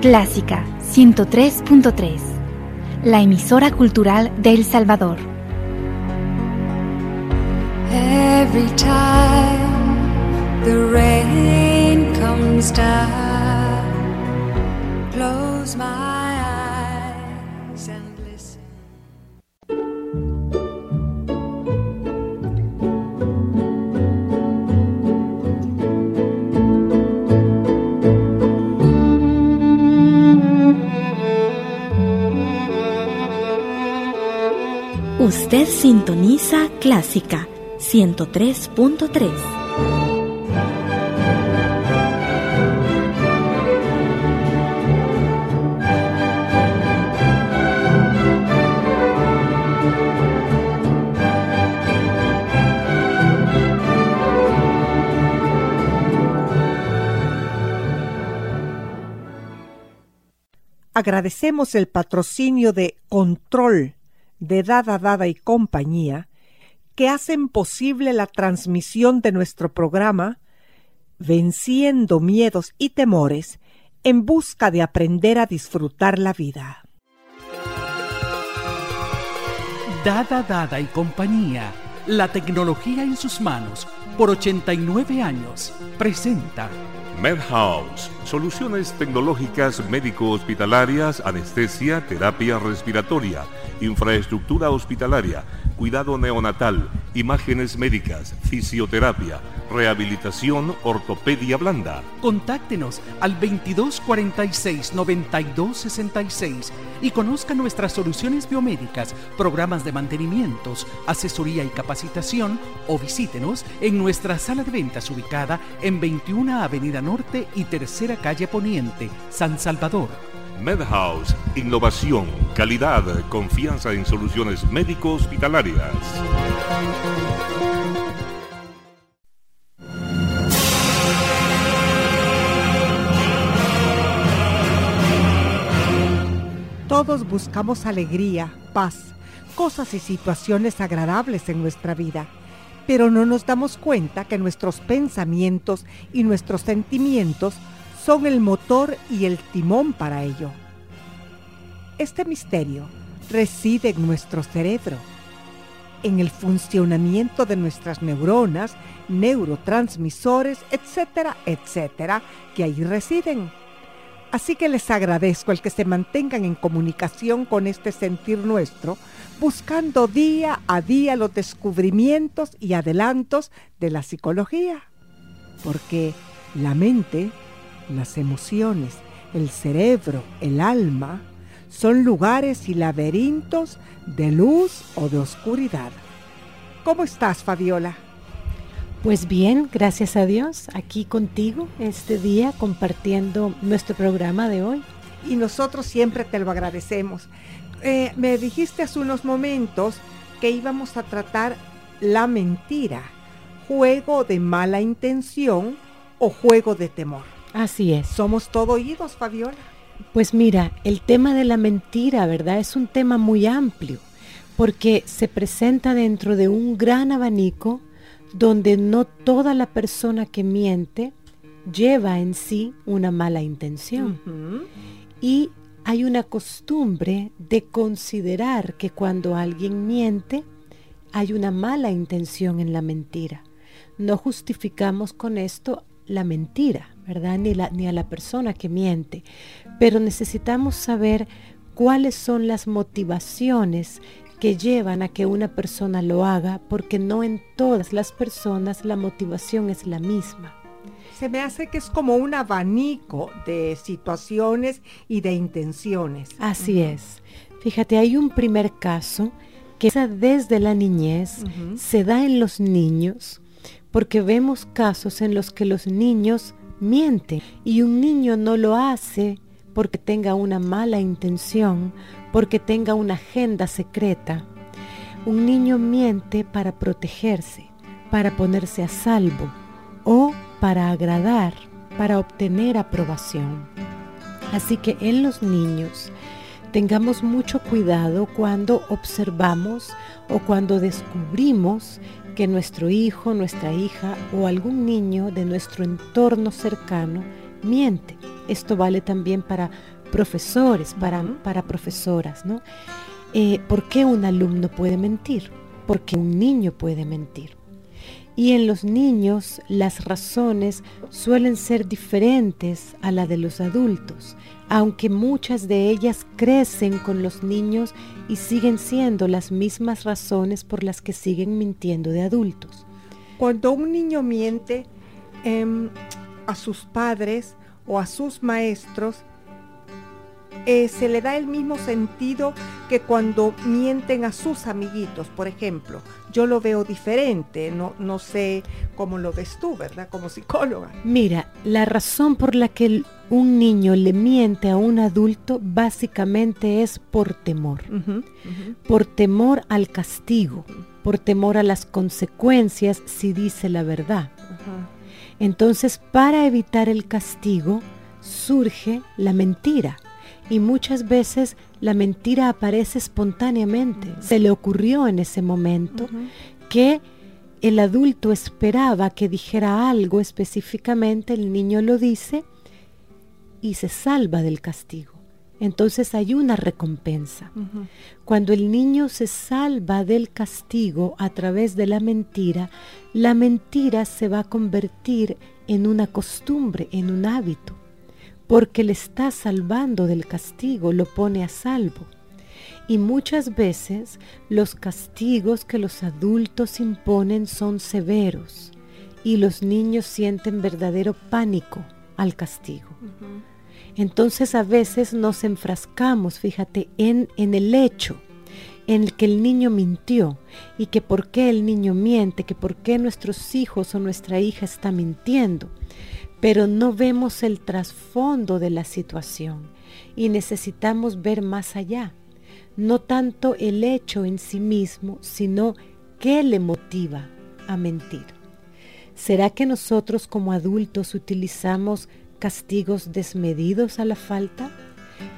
Clásica 103.3, la emisora cultural de El Salvador. Every time the rain comes down, close my Usted sintoniza Clásica 103.3. Agradecemos el patrocinio de Control de Dada Dada y compañía que hacen posible la transmisión de nuestro programa Venciendo miedos y temores en busca de aprender a disfrutar la vida. Dada Dada y compañía, la tecnología en sus manos, por 89 años, presenta. MedHouse, soluciones tecnológicas médico-hospitalarias, anestesia, terapia respiratoria, infraestructura hospitalaria, cuidado neonatal, imágenes médicas, fisioterapia, rehabilitación, ortopedia blanda. Contáctenos al 2246 9266 y conozca nuestras soluciones biomédicas, programas de mantenimientos, asesoría y capacitación o visítenos en nuestra sala de ventas ubicada en 21 Avenida Norte y Tercera Calle Poniente, San Salvador. MedHouse, innovación, calidad, confianza en soluciones médico-hospitalarias. Todos buscamos alegría, paz, cosas y situaciones agradables en nuestra vida, pero no nos damos cuenta que nuestros pensamientos y nuestros sentimientos son el motor y el timón para ello. Este misterio reside en nuestro cerebro, en el funcionamiento de nuestras neuronas, neurotransmisores, etcétera, etcétera, que ahí residen. Así que les agradezco el que se mantengan en comunicación con este sentir nuestro, buscando día a día los descubrimientos y adelantos de la psicología. Porque la mente, las emociones, el cerebro, el alma, son lugares y laberintos de luz o de oscuridad. ¿Cómo estás, Fabiola? Pues bien, gracias a Dios, aquí contigo este día compartiendo nuestro programa de hoy. Y nosotros siempre te lo agradecemos. Eh, me dijiste hace unos momentos que íbamos a tratar la mentira, juego de mala intención o juego de temor. Así es. Somos todo oídos, Fabiola. Pues mira, el tema de la mentira, ¿verdad? Es un tema muy amplio porque se presenta dentro de un gran abanico donde no toda la persona que miente lleva en sí una mala intención. Y hay una costumbre de considerar que cuando alguien miente, hay una mala intención en la mentira. No justificamos con esto la mentira, ¿verdad? Ni, la, ni a la persona que miente. Pero necesitamos saber cuáles son las motivaciones que llevan a que una persona lo haga, porque no en todas las personas la motivación es la misma. Se me hace que es como un abanico de situaciones y de intenciones. Así es. Fíjate, hay un primer caso que desde la niñez se da en los niños, porque vemos casos en los que los niños mienten y un niño no lo hace porque tenga una mala intención, porque tenga una agenda secreta. Un niño miente para protegerse, para ponerse a salvo o para agradar, para obtener aprobación. Así que en los niños tengamos mucho cuidado cuando observamos o cuando descubrimos que nuestro hijo, nuestra hija o algún niño de nuestro entorno cercano miente. Esto vale también para profesores, para, para profesoras, ¿no? Eh, ¿Por qué un alumno puede mentir? Porque un niño puede mentir. Y en los niños las razones suelen ser diferentes a la de los adultos, aunque muchas de ellas crecen con los niños y siguen siendo las mismas razones por las que siguen mintiendo de adultos. Cuando un niño miente em, a sus padres o a sus maestros, eh, se le da el mismo sentido que cuando mienten a sus amiguitos, por ejemplo. Yo lo veo diferente, no, no sé cómo lo ves tú, ¿verdad? Como psicóloga. Mira, la razón por la que un niño le miente a un adulto básicamente es por temor. Por temor al castigo, por temor a las consecuencias si dice la verdad. Entonces, para evitar el castigo, surge la mentira y muchas veces la mentira aparece espontáneamente. Se le ocurrió en ese momento que el adulto esperaba que dijera algo específicamente, el niño lo dice y se salva del castigo. Entonces hay una recompensa. Cuando el niño se salva del castigo a través de la mentira, la mentira se va a convertir en una costumbre, en un hábito porque le está salvando del castigo, lo pone a salvo. Y muchas veces los castigos que los adultos imponen son severos y los niños sienten verdadero pánico al castigo. Entonces a veces nos enfrascamos, fíjate, en, en el hecho en el que el niño mintió y que por qué el niño miente, que por qué nuestros hijos o nuestra hija está mintiendo pero no vemos el trasfondo de la situación y necesitamos ver más allá, no tanto el hecho en sí mismo, sino qué le motiva a mentir. ¿Será que nosotros como adultos utilizamos castigos desmedidos a la falta?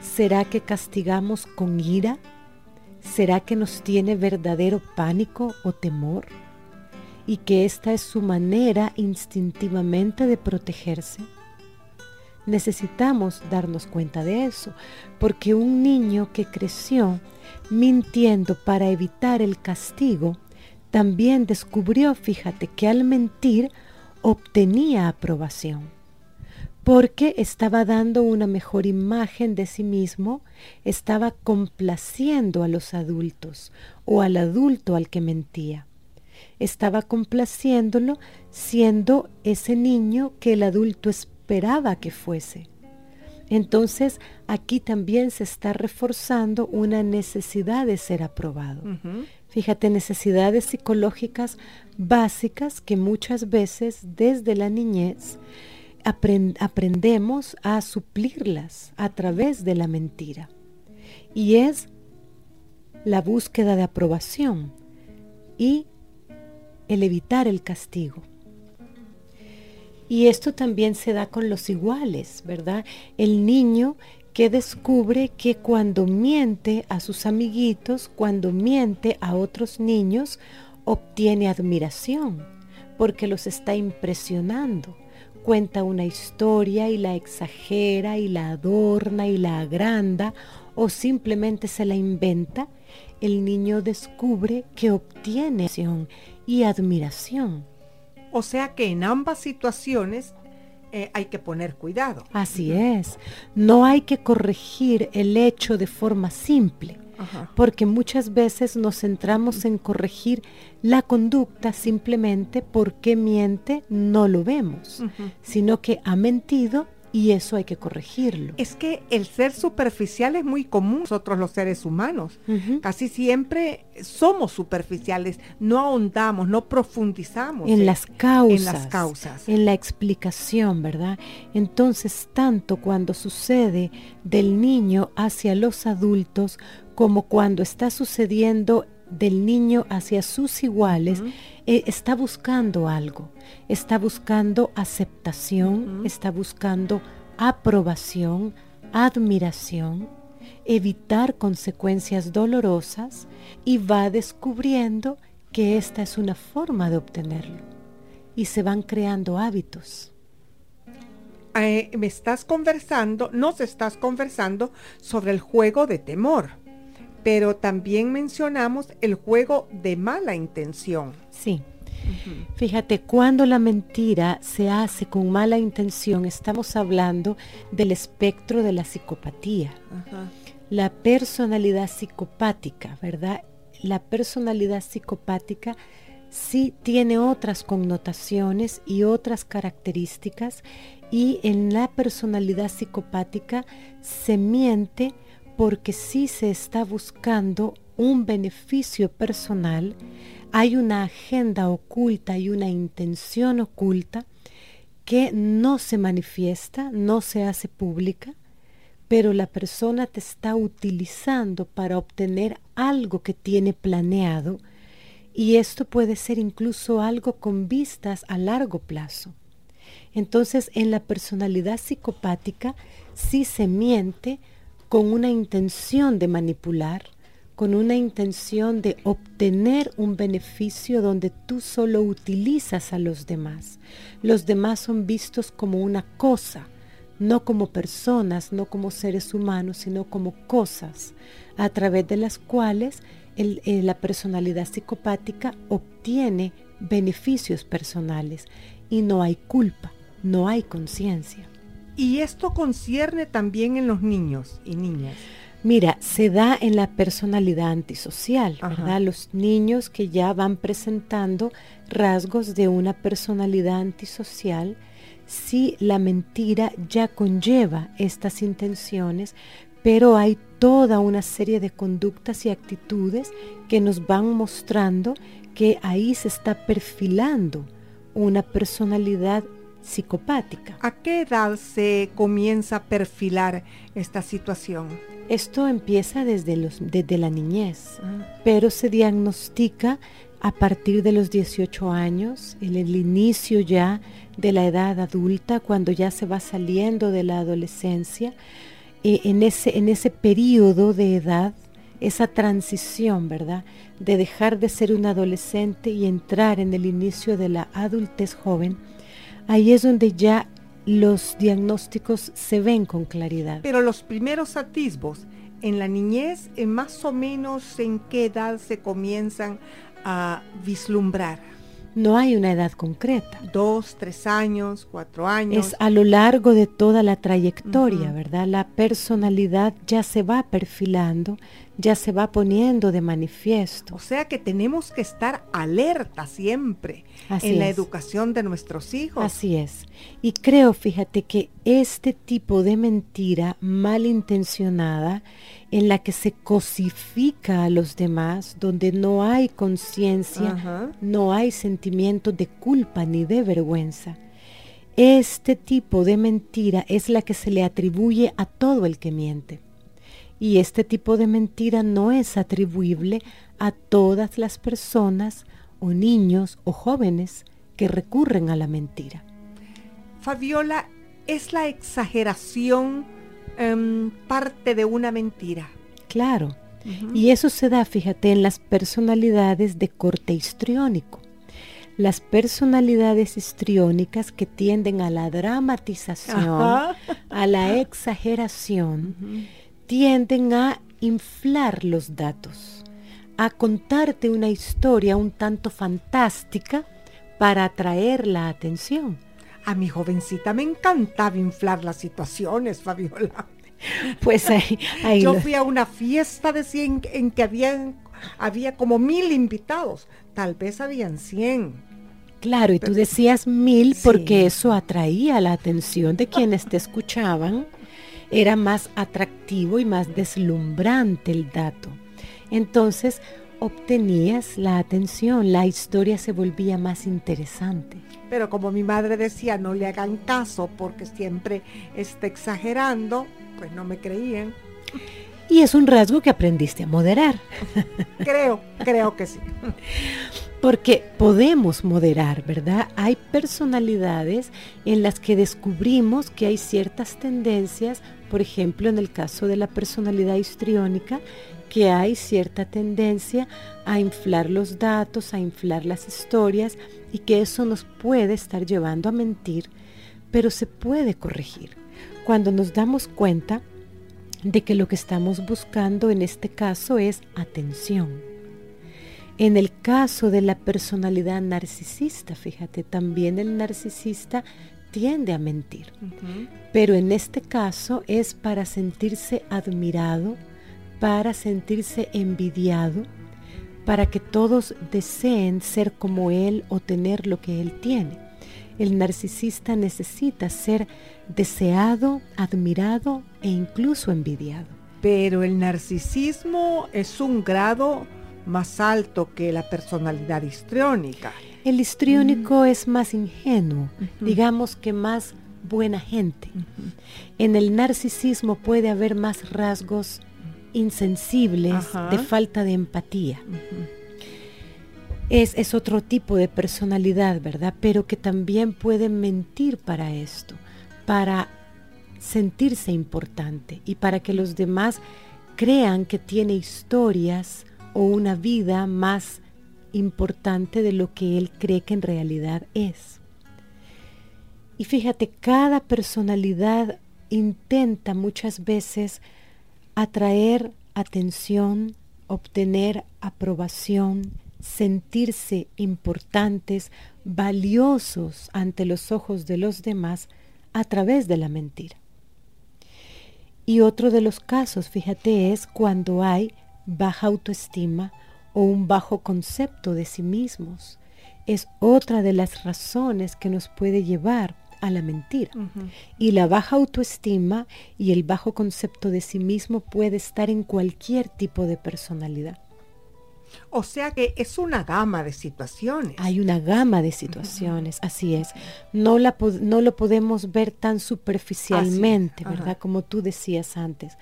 ¿Será que castigamos con ira? ¿Será que nos tiene verdadero pánico o temor? Y que esta es su manera instintivamente de protegerse? Necesitamos darnos cuenta de eso, porque un niño que creció mintiendo para evitar el castigo, también descubrió, fíjate, que al mentir obtenía aprobación, porque estaba dando una mejor imagen de sí mismo, estaba complaciendo a los adultos o al adulto al que mentía estaba complaciéndolo siendo ese niño que el adulto esperaba que fuese. Entonces aquí también se está reforzando una necesidad de ser aprobado. Fíjate, necesidades psicológicas básicas que muchas veces desde la niñez aprendemos a suplirlas a través de la mentira. Y es la búsqueda de aprobación y el evitar el castigo. Y esto también se da con los iguales, ¿verdad? El niño que descubre que cuando miente a sus amiguitos, cuando miente a otros niños, obtiene admiración, porque los está impresionando. Cuenta una historia y la exagera y la adorna y la agranda o simplemente se la inventa, el niño descubre que obtiene y admiración. O sea que en ambas situaciones eh, hay que poner cuidado. Así es. No hay que corregir el hecho de forma simple, porque muchas veces nos centramos en corregir la conducta simplemente porque miente, no lo vemos, sino que ha mentido y eso hay que corregirlo. Es que el ser superficial es muy común nosotros los seres humanos. Casi siempre somos superficiales, no ahondamos, no profundizamos en, las causas, en las causas, en la explicación, ¿verdad? Entonces, tanto cuando sucede del niño hacia los adultos como cuando está sucediendo del niño hacia sus iguales, eh, está buscando algo, está buscando aceptación, está buscando aprobación, admiración, evitar consecuencias dolorosas y va descubriendo que esta es una forma de obtenerlo. Y se van creando hábitos. eh, me estás conversando, nos estás conversando sobre el juego de temor, pero también mencionamos el juego de mala intención. Sí. Fíjate, cuando la mentira se hace con mala intención, estamos hablando del espectro de la psicopatía. La personalidad psicopática, ¿verdad? La personalidad psicopática sí tiene otras connotaciones y otras características y en la personalidad psicopática se miente porque sí se está buscando un beneficio personal, hay una agenda oculta y una intención oculta que no se manifiesta, no se hace pública, pero la persona te está utilizando para obtener algo que tiene planeado y esto puede ser incluso algo con vistas a largo plazo. Entonces, en la personalidad psicopática sí se miente con una intención de manipular, con una intención de obtener un beneficio donde tú solo utilizas a los demás. Los demás son vistos como una cosa, no como personas, no como seres humanos, sino como cosas, a través de las cuales eh, la personalidad psicopática obtiene beneficios personales y no hay culpa, no hay conciencia. Y esto concierne también en los niños y niñas. Mira, se da en la personalidad antisocial, ¿verdad? Los niños que ya van presentando rasgos de una personalidad antisocial, si la mentira ya conlleva estas intenciones, pero hay toda una serie de conductas y actitudes que nos van mostrando que ahí se está perfilando una personalidad psicopática. ¿A qué edad se comienza a perfilar esta situación? Esto empieza desde, los, desde la niñez, ah. pero se diagnostica a partir de los 18 años, en el inicio ya de la edad adulta, cuando ya se va saliendo de la adolescencia, eh, en, ese, en ese periodo de edad, esa transición, ¿verdad? De dejar de ser un adolescente y entrar en el inicio de la adultez joven, ahí es donde ya los diagnósticos se ven con claridad. Pero los primeros atisbos en la niñez, más o menos en qué edad se comienzan a vislumbrar? No hay una edad concreta. Dos, tres años, cuatro años. Es a lo largo de toda la trayectoria, ¿verdad? La personalidad ya se va perfilando, ya se va poniendo de manifiesto. O sea que tenemos que estar alerta siempre en la educación de nuestros hijos. Así es. Y creo, fíjate, que este tipo de mentira malintencionada en la que se cosifica a los demás, donde no hay conciencia, no hay sentimiento de culpa ni de vergüenza. Este tipo de mentira es la que se le atribuye a todo el que miente. Y este tipo de mentira no es atribuible a todas las personas o niños o jóvenes que recurren a la mentira. Fabiola, es la exageración Em, parte de una mentira. Claro. Y eso se da, fíjate, en las personalidades de corte histriónico. Las personalidades histriónicas que tienden a la dramatización, a la exageración, tienden a inflar los datos, a contarte una historia un tanto fantástica para atraer la atención. A mi jovencita me encantaba inflar las situaciones, Fabiola. Pues ahí, Yo fui a una fiesta de 100 en que había, había como mil invitados. Tal vez habían 100. Claro, y tú decías mil porque eso atraía la atención de quienes te escuchaban. Era más atractivo y más deslumbrante el dato. Entonces obtenías la atención, la historia se volvía más interesante. Pero como mi madre decía, no le hagan caso porque siempre está exagerando, pues no me creían. Y es un rasgo que aprendiste a moderar. creo, creo que sí. Porque podemos moderar, ¿verdad? Hay personalidades en las que descubrimos que hay ciertas tendencias, por ejemplo, en el caso de la personalidad histriónica, que hay cierta tendencia a inflar los datos, a inflar las historias y que eso nos puede estar llevando a mentir, pero se puede corregir cuando nos damos cuenta de que lo que estamos buscando en este caso es atención. En el caso de la personalidad narcisista, fíjate, también el narcisista tiende a mentir. Pero en este caso es para sentirse admirado, para sentirse envidiado, para que todos deseen ser como él o tener lo que él tiene. El narcisista necesita ser deseado, admirado e incluso envidiado. Pero el narcisismo es un grado más alto que la personalidad histriónica. El histriónico es más ingenuo, digamos que más buena gente. En el narcisismo puede haber más rasgos insensibles, de falta de empatía. es, es, otro tipo de personalidad, ¿verdad? Pero que también puede mentir para esto, para sentirse importante y para que los demás crean que tiene historias o una vida más importante de lo que él cree que en realidad es. Y fíjate, cada personalidad intenta muchas veces atraer atención, obtener aprobación, sentirse importantes, valiosos ante los ojos de los demás a través de la mentira. Y otro de los casos, fíjate, es cuando hay baja autoestima o un bajo concepto de sí mismos. Es otra de las razones que nos puede llevar a la mentira. Y la baja autoestima y el bajo concepto de sí mismo puede estar en cualquier tipo de personalidad. O sea que es una gama de situaciones. Hay una gama de situaciones, así es. No, la, no lo podemos ver tan superficialmente, ¿verdad? Como tú decías antes.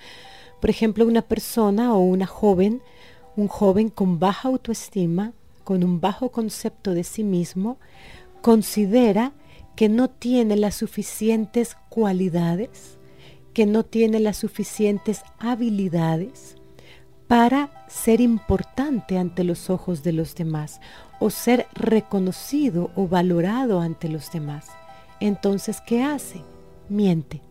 Por ejemplo, una persona o una joven, un joven con baja autoestima, con un bajo concepto de sí mismo, considera que no tiene las suficientes cualidades, que no tiene las suficientes habilidades para ser importante ante los ojos de los demás o ser reconocido o valorado ante los demás. Entonces, ¿qué hace? Miente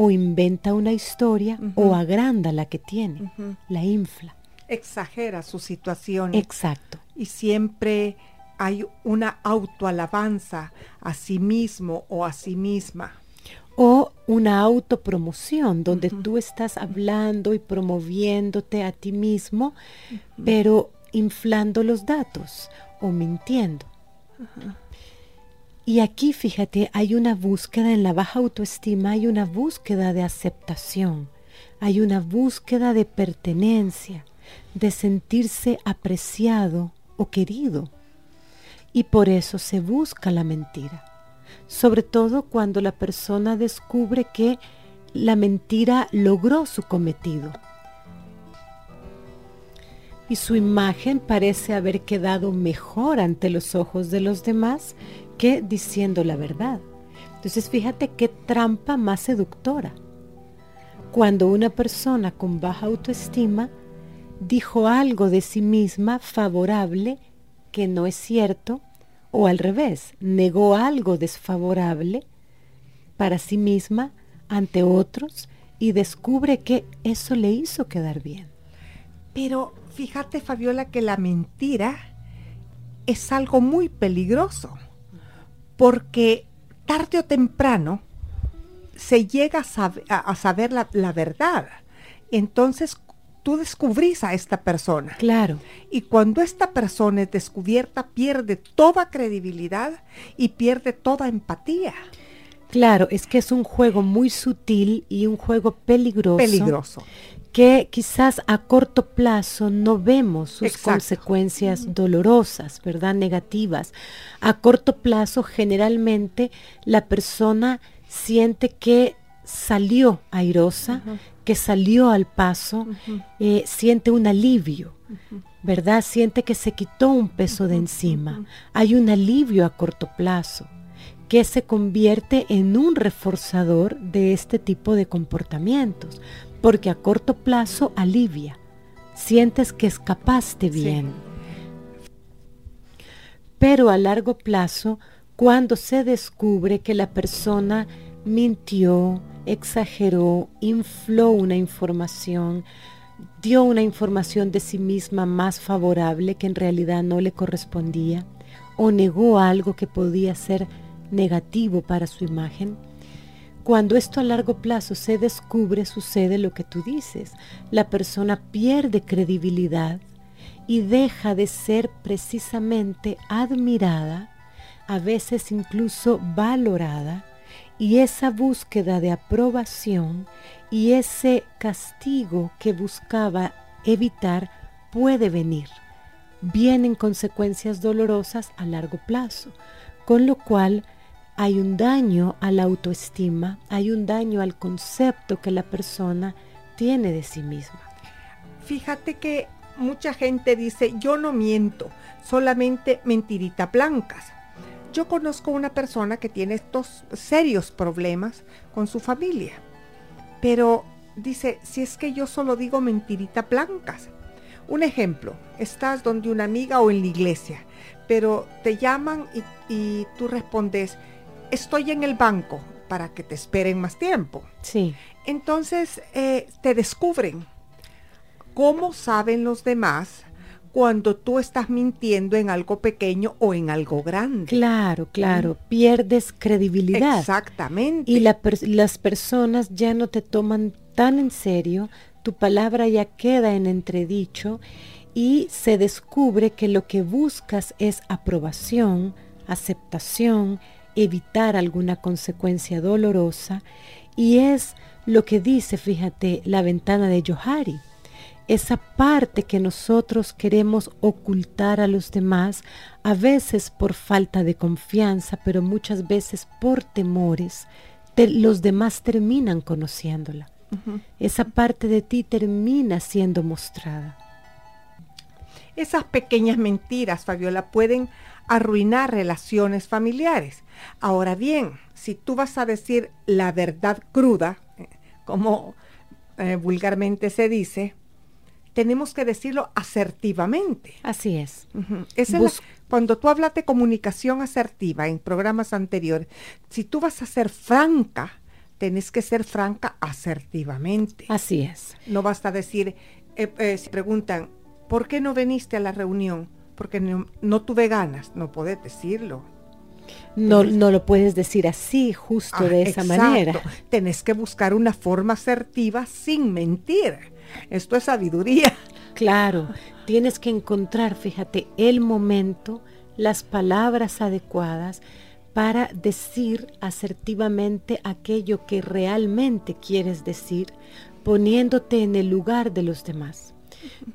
o inventa una historia o agranda la que tiene, la infla. Exagera su situación. Exacto. Y siempre hay una autoalabanza a sí mismo o a sí misma. O una autopromoción donde tú estás hablando y promoviéndote a ti mismo, pero inflando los datos o mintiendo. Y aquí, fíjate, hay una búsqueda en la baja autoestima, hay una búsqueda de aceptación, hay una búsqueda de pertenencia, de sentirse apreciado o querido. Y por eso se busca la mentira, sobre todo cuando la persona descubre que la mentira logró su cometido. Y su imagen parece haber quedado mejor ante los ojos de los demás que diciendo la verdad. Entonces fíjate qué trampa más seductora. Cuando una persona con baja autoestima dijo algo de sí misma favorable que no es cierto, o al revés, negó algo desfavorable para sí misma ante otros y descubre que eso le hizo quedar bien. Pero fíjate, Fabiola, que la mentira es algo muy peligroso porque tarde o temprano se llega a, saber la, la, verdad. Entonces tú descubrís a esta persona. Claro. Y cuando esta persona es descubierta, pierde toda credibilidad y pierde toda empatía. Claro, es que es un juego muy sutil y un juego peligroso. Peligroso que quizás a corto plazo no vemos sus consecuencias dolorosas, ¿verdad? Negativas. A corto plazo generalmente la persona siente que salió airosa, que salió al paso, eh, siente un alivio, ¿verdad? Siente que se quitó un peso de encima. Hay un alivio a corto plazo que se convierte en un reforzador de este tipo de comportamientos porque a corto plazo alivia, sientes que escapaste bien. Pero a largo plazo, cuando se descubre que la persona mintió, exageró, infló una información, dio una información de sí misma más favorable que en realidad no le correspondía, o negó algo que podía ser negativo para su imagen. Cuando esto a largo plazo se descubre, sucede lo que tú dices. La persona pierde credibilidad y deja de ser precisamente admirada, a veces incluso valorada, y esa búsqueda de aprobación y ese castigo que buscaba evitar puede venir. Vienen consecuencias dolorosas a largo plazo, con lo cual hay un daño a la autoestima, hay un daño al concepto que la persona tiene de sí misma. Fíjate que mucha gente dice, yo no miento, solamente mentirita blancas. Yo conozco una persona que tiene estos serios problemas con su familia, pero dice, si es que yo solo digo mentirita blancas. Un ejemplo, estás donde una amiga o en la iglesia, pero te llaman y, y tú respondes, estoy en el banco para que te esperen más tiempo. Sí. Entonces eh, te descubren. ¿Cómo saben los demás cuando tú estás mintiendo en algo pequeño o en algo grande? Claro, claro. Pierdes credibilidad. Exactamente. Y las personas ya no te toman tan en serio, tu palabra ya queda en entredicho y se descubre que lo que buscas es aprobación, aceptación, evitar alguna consecuencia dolorosa y es lo que dice, fíjate, la ventana de Johari. Esa parte que nosotros queremos ocultar a los demás, a veces por falta de confianza, pero muchas veces por temores, los demás terminan conociéndola. Esa parte de ti termina siendo mostrada. Esas pequeñas mentiras, Fabiola, pueden arruinar relaciones familiares. Ahora bien, si tú vas a decir la verdad cruda, eh, como eh, vulgarmente se dice, tenemos que decirlo asertivamente. Así es. cuando tú hablas de comunicación asertiva en programas anteriores, si tú vas a ser franca, tenés que ser franca asertivamente. Así es. No basta decir, eh, si preguntan, ¿por qué no viniste a la reunión? Porque no, tuve ganas, no puedes decirlo. No, no lo puedes decir así, justo ah, de esa manera. Tenés que buscar una forma asertiva sin mentir. Esto es sabiduría. Claro, tienes que encontrar, fíjate, el momento, las palabras adecuadas para decir asertivamente aquello que realmente quieres decir, poniéndote en el lugar de los demás.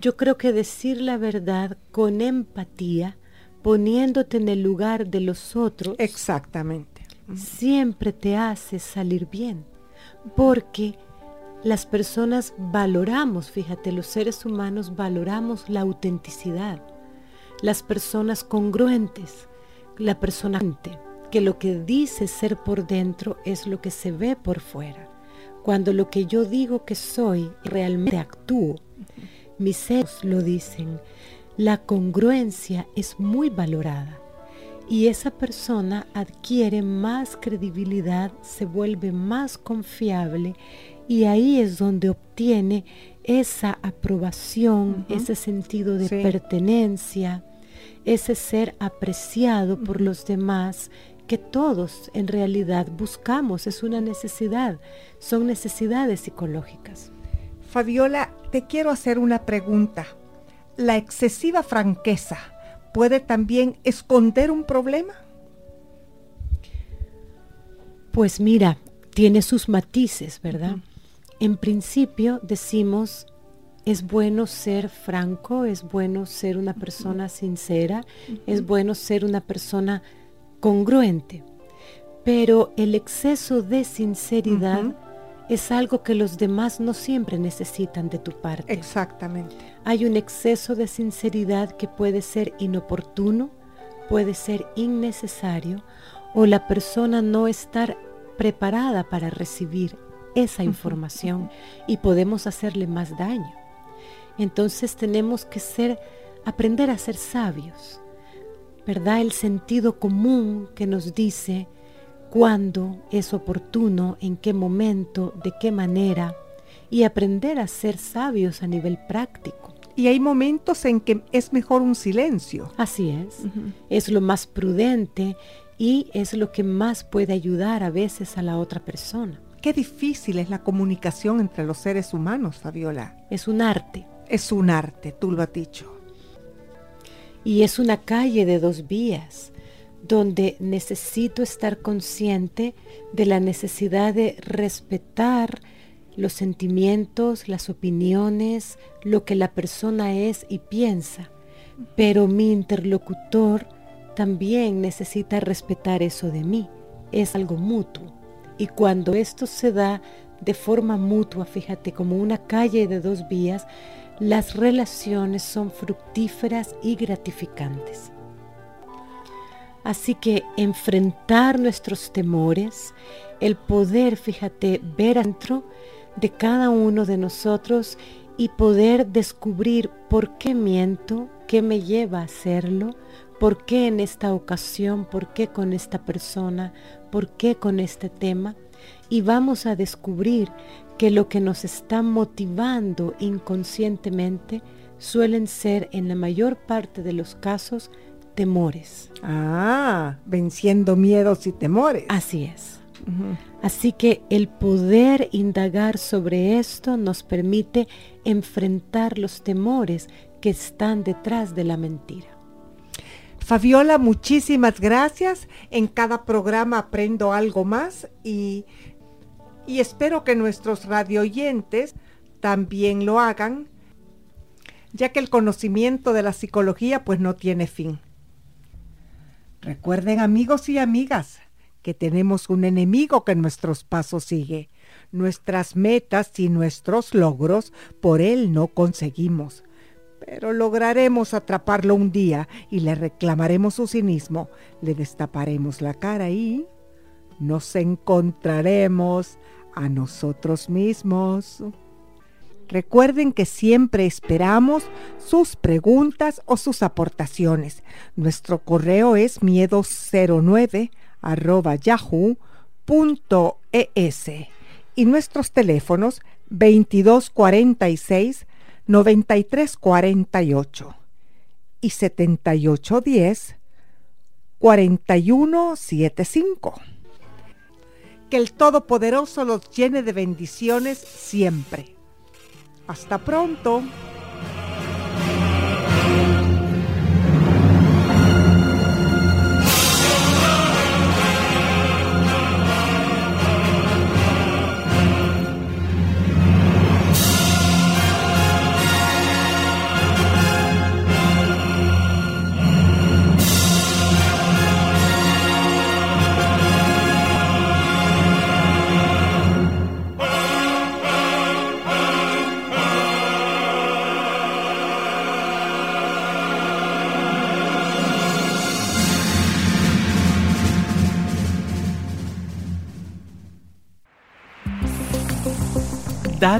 Yo creo que decir la verdad con empatía, poniéndote en el lugar de los otros. Exactamente. Siempre te hace salir bien. Porque las personas valoramos, fíjate, los seres humanos valoramos la autenticidad. Las personas congruentes, la persona que lo que dice ser por dentro es lo que se ve por fuera. Cuando lo que yo digo que soy realmente actúo mis seres lo dicen, la congruencia es muy valorada. Y esa persona adquiere más credibilidad, se vuelve más confiable. Y ahí es donde obtiene esa aprobación, ese sentido de pertenencia, ese ser apreciado por los demás que todos en realidad buscamos, es una necesidad, son necesidades psicológicas. Fabiola, te quiero hacer una pregunta. ¿La excesiva franqueza puede también esconder un problema? Pues mira, tiene sus matices, ¿verdad? En principio decimos, es bueno ser franco, es bueno ser una persona sincera, es bueno ser una persona congruente, pero el exceso de sinceridad es algo que los demás no siempre necesitan de tu parte. Exactamente. Hay un exceso de sinceridad que puede ser inoportuno, puede ser innecesario o la persona no estar preparada para recibir esa información y podemos hacerle más daño. Entonces tenemos que ser aprender a ser sabios. ¿verdad? El sentido común que nos dice cuándo es oportuno, en qué momento, de qué manera, y aprender a ser sabios a nivel práctico. Y hay momentos en que es mejor un silencio. Así es. Es lo más prudente y es lo que más puede ayudar a veces a la otra persona. Qué difícil es la comunicación entre los seres humanos, Fabiola. Es un arte. Es un arte, tú lo has dicho. Y es una calle de dos vías, donde necesito estar consciente de la necesidad de respetar los sentimientos, las opiniones, lo que la persona es y piensa. Pero mi interlocutor también necesita respetar eso de mí. Es algo mutuo. Y cuando esto se da de forma mutua, fíjate, como una calle de dos vías, las relaciones son fructíferas y gratificantes. Así que enfrentar nuestros temores, el poder, fíjate, ver adentro de cada uno de nosotros y poder descubrir por qué miento, qué me lleva a hacerlo, por qué en esta ocasión, por qué con esta persona, por qué con este tema. Y vamos a descubrir que lo que nos está motivando inconscientemente suelen ser en la mayor parte de los casos temores. Ah, venciendo miedos y temores. Así es. Así que el poder indagar sobre esto nos permite enfrentar los temores que están detrás de la mentira. Fabiola, muchísimas gracias. En cada programa aprendo algo más y, y espero que nuestros radioyentes también lo hagan, ya que el conocimiento de la psicología pues no tiene fin. Recuerden amigos y amigas, que tenemos un enemigo que nuestros pasos sigue. Nuestras metas y nuestros logros por él no conseguimos. Pero lograremos atraparlo un día y le reclamaremos su cinismo, le destaparemos la cara y nos encontraremos a nosotros mismos. Recuerden que siempre esperamos sus preguntas o sus aportaciones. Nuestro correo es miedo09 arroba yahoo.es y nuestros teléfonos 2246 9348 y 7810 4175. Que el Todopoderoso los llene de bendiciones siempre. Hasta pronto.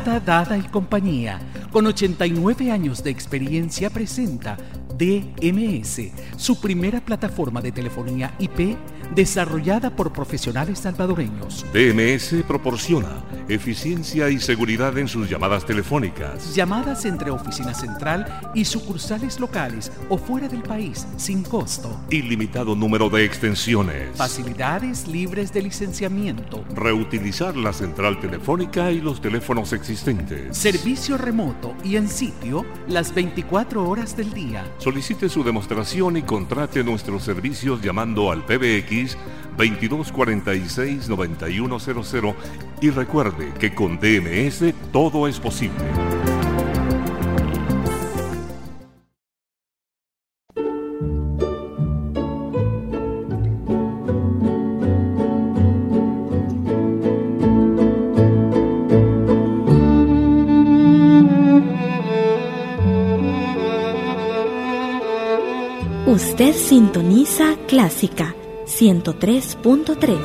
Dada, y compañía, con 89 años de experiencia, presenta DMS, su primera plataforma de telefonía IP desarrollada por profesionales salvadoreños. DMS proporciona eficiencia y seguridad en sus llamadas telefónicas. Llamadas entre oficina central y sucursales locales o fuera del país sin costo. Ilimitado número de extensiones. Facilidades libres de licenciamiento. Reutilizar la central telefónica y los teléfonos existentes. Servicio remoto y en sitio las 24 horas del día. Solicite su demostración y contrate nuestros servicios llamando al PBX 2246-9100 y recuerde que con DMS todo es posible. Usted sintoniza Clásica Ciento tres, punto tres,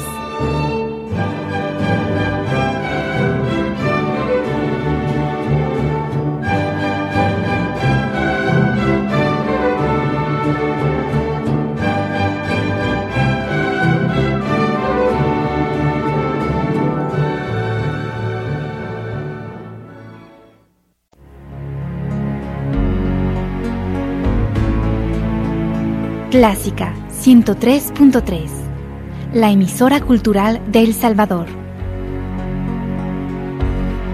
clásica. 103.3, la emisora cultural de El Salvador.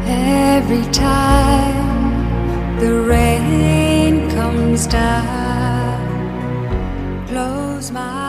Every time the rain comes down, close my